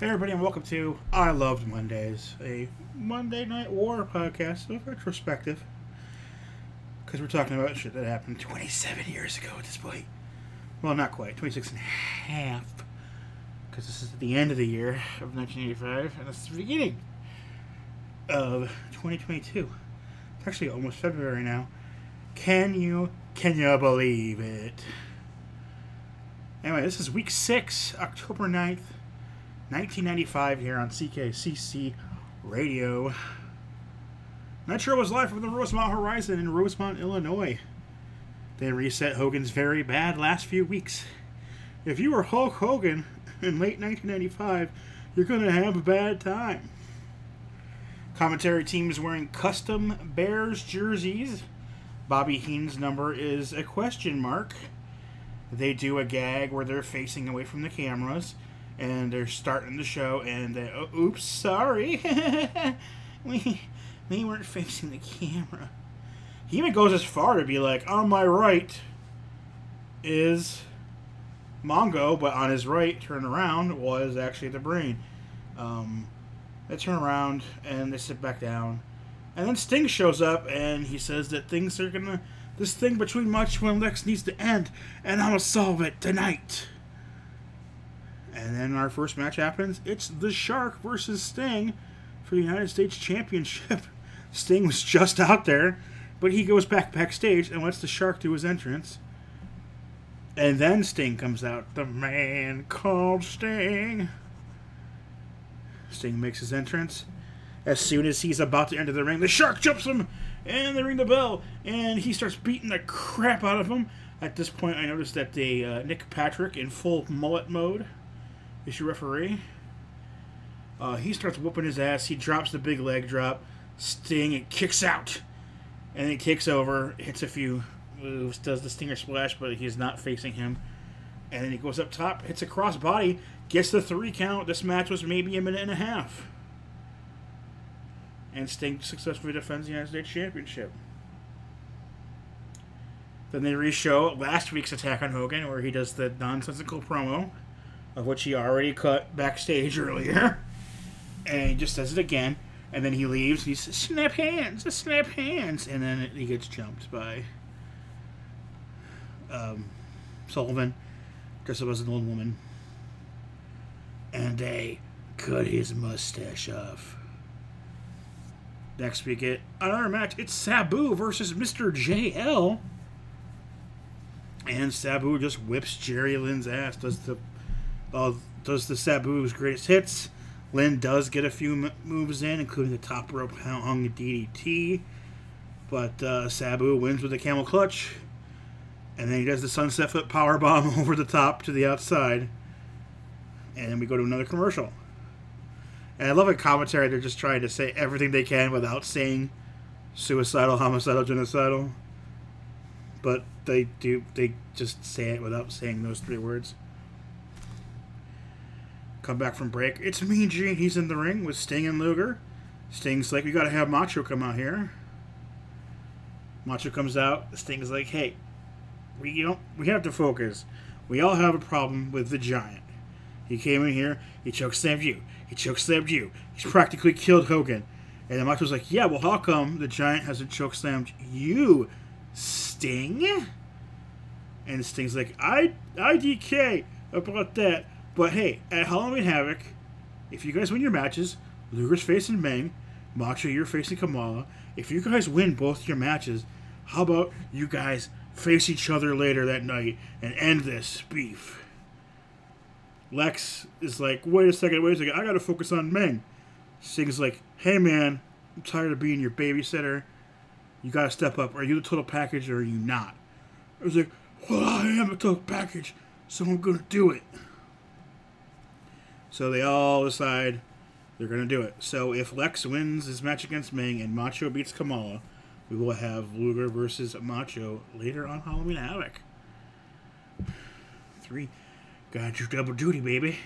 Hey, everybody, and welcome to I Loved Mondays, a Monday Night War podcast of retrospective. Because we're talking about shit that happened 27 years ago at this point. Well, not quite, 26 and a half. Because this is at the end of the year of 1985, and this is the beginning of 2022. It's actually almost February now. Can you, can you believe it? Anyway, this is week six, October 9th. 1995 here on CKCC Radio. Nitro was live from the Rosemont Horizon in Rosemont, Illinois. They reset Hogan's very bad last few weeks. If you were Hulk Hogan in late 1995, you're going to have a bad time. Commentary team is wearing custom Bears jerseys. Bobby Heenan's number is a question mark. They do a gag where they're facing away from the cameras and they're starting the show, and they, oh, oops, sorry, we we weren't facing the camera. He even goes as far to be like, on my right is Mongo, but on his right, turn around, was actually the brain. Um, they turn around and they sit back down, and then Sting shows up and he says that things are gonna. This thing between Macho and Lex needs to end, and I'm gonna solve it tonight. And then our first match happens. It's the Shark versus Sting for the United States Championship. Sting was just out there, but he goes back backstage and lets the Shark do his entrance. And then Sting comes out. The man called Sting. Sting makes his entrance. As soon as he's about to enter the ring, the Shark jumps him, and they ring the bell, and he starts beating the crap out of him. At this point, I noticed that the uh, Nick Patrick in full mullet mode is your referee. Uh, he starts whooping his ass. He drops the big leg drop. Sting it kicks out, and he kicks over, hits a few moves, does the stinger splash, but he's not facing him. And then he goes up top, hits a cross body, gets the three count. This match was maybe a minute and a half. And Sting successfully defends the United States Championship. Then they re-show last week's attack on Hogan, where he does the nonsensical promo of which he already cut backstage earlier. And he just does it again. And then he leaves. He says, snap hands, snap hands. And then he gets jumped by um, Sullivan, dressed up as an old woman. And they cut his mustache off. Next we get another match. It's Sabu versus Mr. JL. And Sabu just whips Jerry Lynn's ass. Does the uh, does the Sabu's greatest hits. Lynn does get a few moves in, including the top rope hung DDT. But uh, Sabu wins with a camel clutch. And then he does the sunset flip power bomb over the top to the outside. And then we go to another commercial. And I love a commentary. They're just trying to say everything they can without saying suicidal, homicidal, genocidal. But they do. They just say it without saying those three words. Come back from break. It's Mean Gene. He's in the ring with Sting and Luger. Sting's like, we gotta have Macho come out here. Macho comes out. Sting's like, hey, we don't. We have to focus. We all have a problem with the Giant. He came in here. He chokeslammed you. He chokeslammed you. He's practically killed Hogan. And then Macho's like, yeah, well, how come the Giant hasn't chokeslammed you, Sting? And Sting's like, I IDK about that. But hey, at Halloween Havoc, if you guys win your matches, Luger's facing Meng, Macho, you're facing Kamala. If you guys win both your matches, how about you guys face each other later that night and end this beef? Lex is like, wait a second, wait a second, I gotta focus on Meng. Sting's like, hey man, I'm tired of being your babysitter. You gotta step up. Are you the total package or are you not? I was like, well, I am a total package, so I'm gonna do it. So they all decide they're going to do it. So if Lex wins his match against Meng and Macho beats Kamala, we will have Luger versus Macho later on Halloween Havoc. Three. Got your double duty, baby.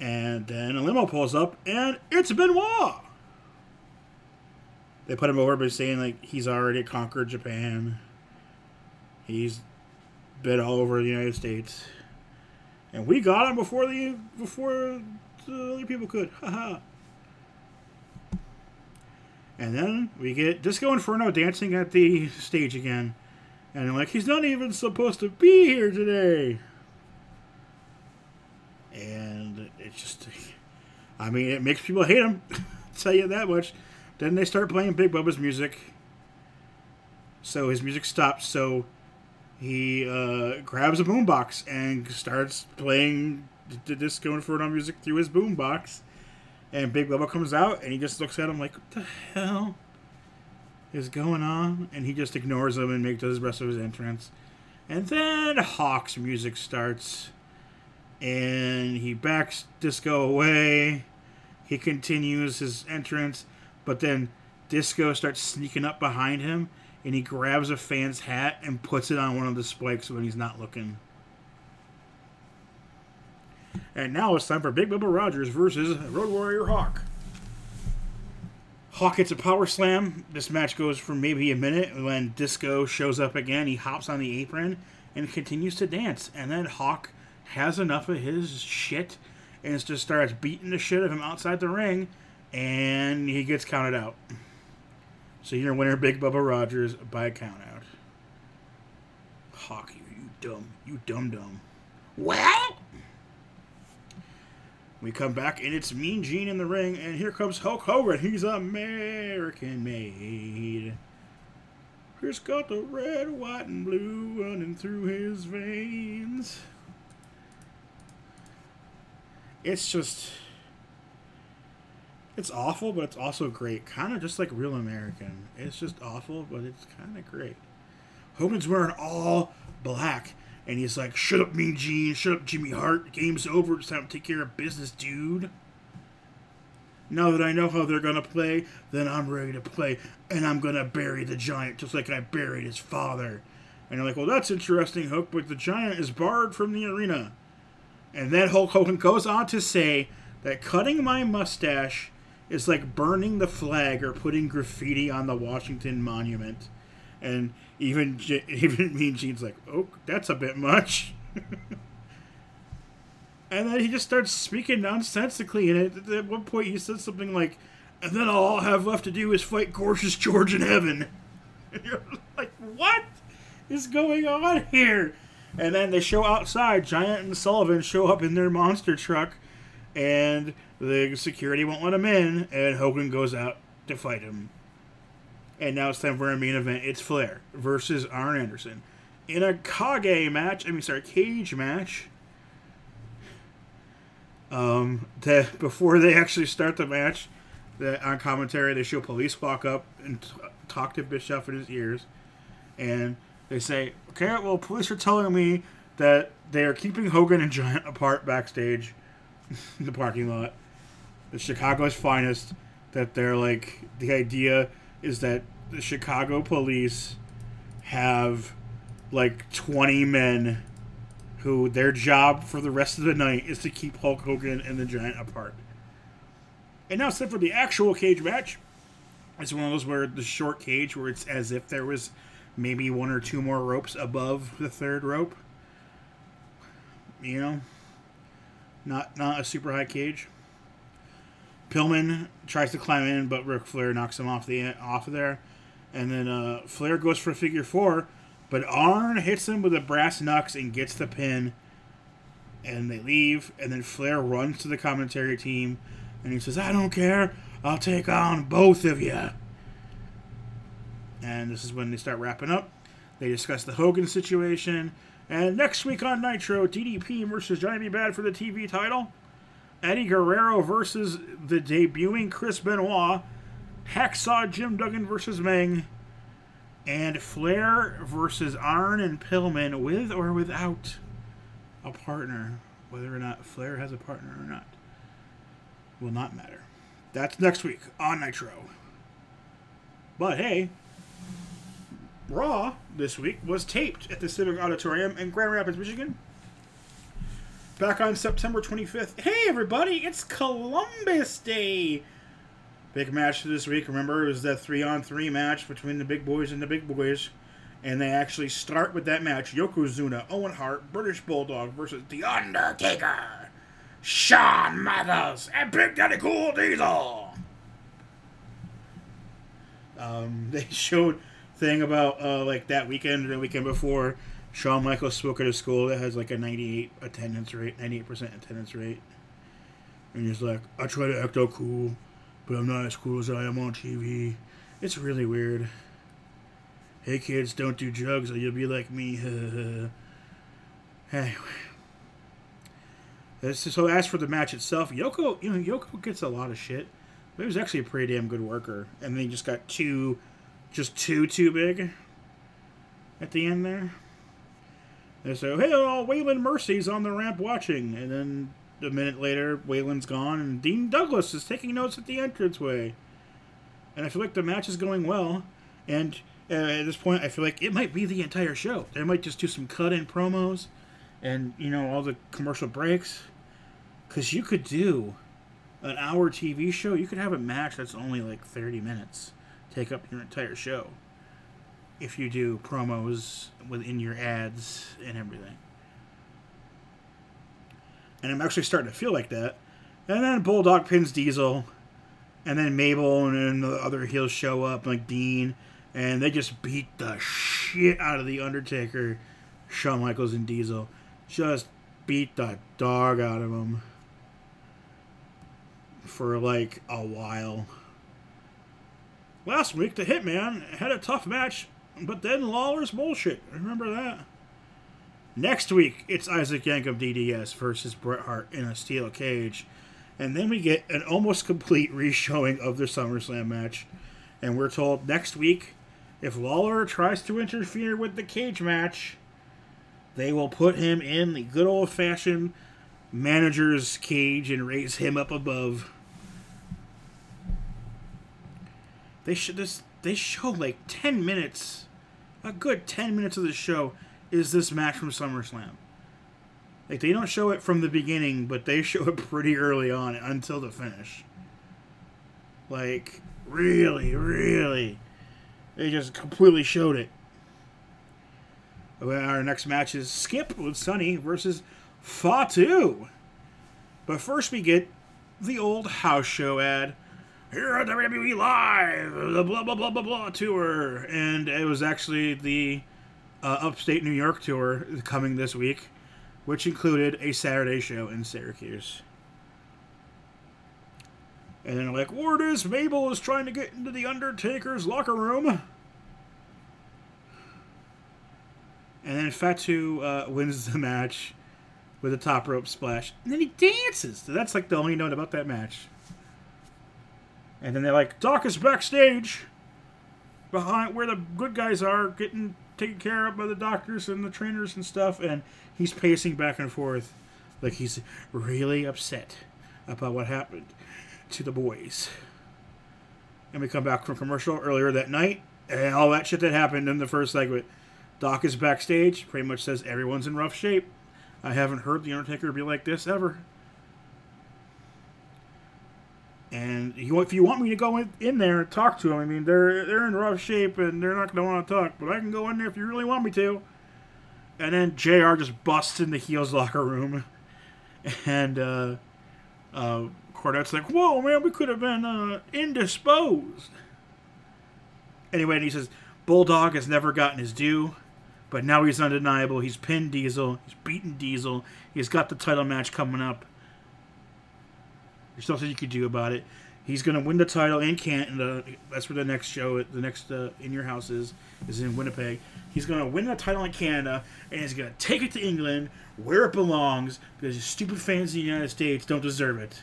And then a limo pulls up, and it's Benoit. They put him over by saying like he's already conquered Japan. He's been all over the United States and we got him before the before the other people could. Haha. and then we get Disco Inferno dancing at the stage again, and like he's not even supposed to be here today. And it's just, I mean, it makes people hate him. tell you that much. Then they start playing Big Bubba's music. So his music stops. So he uh, grabs a boombox and starts playing the Disco Inferno music through his boombox. And Big Bubba comes out and he just looks at him like, "What the hell is going on?" And he just ignores him and makes the rest of his entrance. And then Hawk's music starts, and he backs Disco away. He continues his entrance, but then Disco starts sneaking up behind him, and he grabs a fan's hat and puts it on one of the spikes when he's not looking. And now it's time for Big Bubba Rogers versus Road Warrior Hawk. Hawk hits a power slam. This match goes for maybe a minute. When Disco shows up again, he hops on the apron and continues to dance. And then Hawk has enough of his shit and just starts beating the shit of him outside the ring, and he gets counted out. So your winner, Big Bubba Rogers, by a count out. Hawk, you, you dumb, you dumb dumb. Well, we come back and it's Mean Gene in the ring, and here comes Hulk Hogan. He's American made. He's got the red, white, and blue running through his veins. It's just. It's awful, but it's also great. Kind of just like real American. It's just awful, but it's kind of great. Hogan's wearing all black, and he's like, "Shut up, Mean Gene. Shut up, Jimmy Hart. Game's over. It's time to take care of business, dude." Now that I know how they're gonna play, then I'm ready to play, and I'm gonna bury the giant just like I buried his father. And you're like, well, that's interesting, Hook, but the giant is barred from the arena. And then Hulk Hogan goes on to say that cutting my mustache is like burning the flag or putting graffiti on the Washington Monument. And even even Mean Gene's like, oh, that's a bit much. and then he just starts speaking nonsensically. And at one point, he says something like, "And then all I'll have left to do is fight Gorgeous George in heaven." And you're like, what is going on here? And then they show outside. Giant and Sullivan show up in their monster truck, and the security won't let him in. And Hogan goes out to fight him. And now it's time for a main event. It's Flair versus Arn Anderson in a Kage match. I mean, sorry, cage match. Um, that before they actually start the match, that on commentary they show police walk up and t- talk to Bischoff in his ears, and they say, "Okay, well, police are telling me that they are keeping Hogan and Giant apart backstage, in the parking lot, the Chicago's finest. That they're like the idea is that the Chicago police have like twenty men." Who their job for the rest of the night is to keep Hulk Hogan and the Giant apart. And now time for the actual cage match. It's one of those where the short cage, where it's as if there was maybe one or two more ropes above the third rope. You know, not not a super high cage. Pillman tries to climb in, but Ric Flair knocks him off the off of there, and then uh, Flair goes for a figure four, but Arn hits him with a brass knucks and gets the pin. And they leave, and then Flair runs to the commentary team and he says, I don't care. I'll take on both of you. And this is when they start wrapping up. They discuss the Hogan situation. And next week on Nitro, DDP versus Johnny. Bad for the TV title. Eddie Guerrero versus the debuting Chris Benoit. Hacksaw Jim Duggan versus Meng. And Flair versus Arn and Pillman with or without a partner. Whether or not Flair has a partner or not will not matter. That's next week on Nitro. But hey, Raw this week was taped at the Civic Auditorium in Grand Rapids, Michigan. Back on September 25th. Hey, everybody, it's Columbus Day! Big match this week. Remember, it was that three on three match between the big boys and the big boys. And they actually start with that match Yokozuna, Owen Hart, British Bulldog versus The Undertaker, Shawn Michaels, and Big Daddy Cool Diesel. Um, they showed thing about uh, like that weekend or the weekend before Shawn Michaels spoke at a school that has like a 98 attendance rate, 98% attendance rate. And he's like, I try to act all cool, but I'm not as cool as I am on TV. It's really weird. Hey kids, don't do drugs or you'll be like me. anyway. Uh, so as for the match itself, Yoko, you know, Yoko gets a lot of shit. But he was actually a pretty damn good worker. And then he just got too, just too, too big at the end there. And so, hey, oh, Waylon Mercy's on the ramp watching. And then a minute later, Waylon's gone, and Dean Douglas is taking notes at the entranceway. And I feel like the match is going well. And uh, at this point, I feel like it might be the entire show. They might just do some cut in promos and, you know, all the commercial breaks. Because you could do an hour TV show, you could have a match that's only like 30 minutes take up your entire show if you do promos within your ads and everything. And I'm actually starting to feel like that. And then Bulldog pins Diesel, and then Mabel and then the other heels show up, like Dean, and they just beat the shit out of the Undertaker, Shawn Michaels, and Diesel. Just beat the dog out of them for like a while. Last week, the Hitman had a tough match, but then Lawler's bullshit. Remember that? Next week, it's Isaac Yankem DDS versus Bret Hart in a steel cage. And then we get an almost complete reshowing of the SummerSlam match. And we're told next week, if Lawler tries to interfere with the cage match, they will put him in the good old fashioned manager's cage and raise him up above. They should this they show like ten minutes, a good ten minutes of the show is this match from SummerSlam. Like they don't show it from the beginning, but they show it pretty early on until the finish. Like really, really, they just completely showed it. Our next match is Skip with Sunny versus Fatu. But first, we get the old house show ad here at WWE Live, the blah blah blah blah blah tour, and it was actually the uh, upstate New York tour coming this week, which included a Saturday show in Syracuse. And then like, word is Mabel is trying to get into the Undertaker's locker room. And then Fatu uh, wins the match with a top rope splash. And then he dances. That's like the only note about that match. And then they're like, Doc is backstage behind where the good guys are, getting taken care of by the doctors and the trainers and stuff. And he's pacing back and forth like he's really upset about what happened to the boys. And we come back from commercial earlier that night, and all that shit that happened in the first segment. Doc is backstage, pretty much says everyone's in rough shape. I haven't heard The Undertaker be like this ever. And if you want me to go in, in there and talk to them, I mean, they're they're in rough shape and they're not going to want to talk, but I can go in there if you really want me to. And then JR just busts in the heels locker room. And uh, uh, Cornette's like, whoa, man, we could have been uh, indisposed. Anyway, and he says, Bulldog has never gotten his due, but now he's undeniable. He's pinned Diesel. He's beaten Diesel. He's got the title match coming up. There's nothing you could do about it. He's going to win the title in Canada. That's where the next show, the next uh, In Your House is, is in Winnipeg. He's going to win the title in Canada, and he's going to take it to England, where it belongs, because stupid fans in the United States don't deserve it.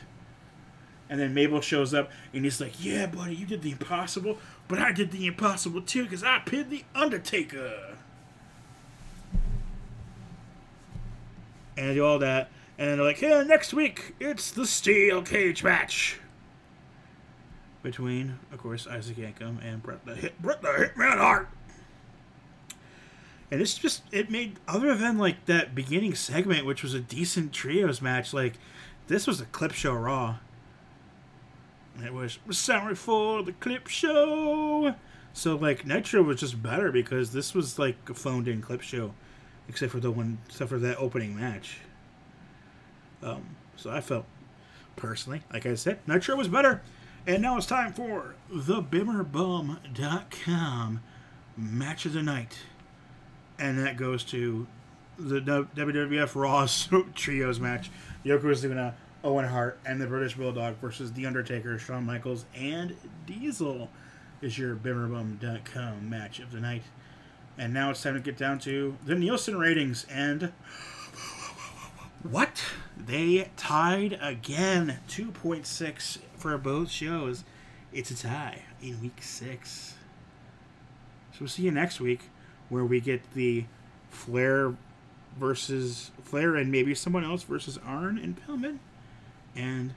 And then Mabel shows up, and he's like, "Yeah, buddy, you did the impossible, but I did the impossible too, because I pinned the Undertaker." And all that, and they're like, "Yeah, next week it's the steel cage match." Between, of course, Isaac Yankem and Bret the Hit, Bret the Hitman Hart. And it's just it made other than like that beginning segment, which was a decent trios match. Like this was a clip show Raw. It was sorry for the clip show. So like Nitro was just better because this was like a phoned in clip show, except for the one, except for that opening match. Um, so I felt personally, like I said, Nitro was better. And now it's time for the BimmerBum.com match of the night. And that goes to the WWF Raw's Trios match. Yokozuna, Owen Hart, and the British Bulldog versus The Undertaker, Shawn Michaels, and Diesel is your BimmerBum.com match of the night. And now it's time to get down to the Nielsen ratings. And what? They tied again. 2.6 for both shows. It's a tie in week six. So we'll see you next week where we get the Flair versus Flair and maybe someone else versus Arn and Pillman. And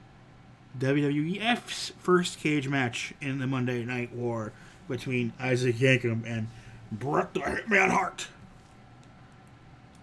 WWEF's first cage match in the Monday Night War between Isaac Yankem and Bret the Hitman Hart.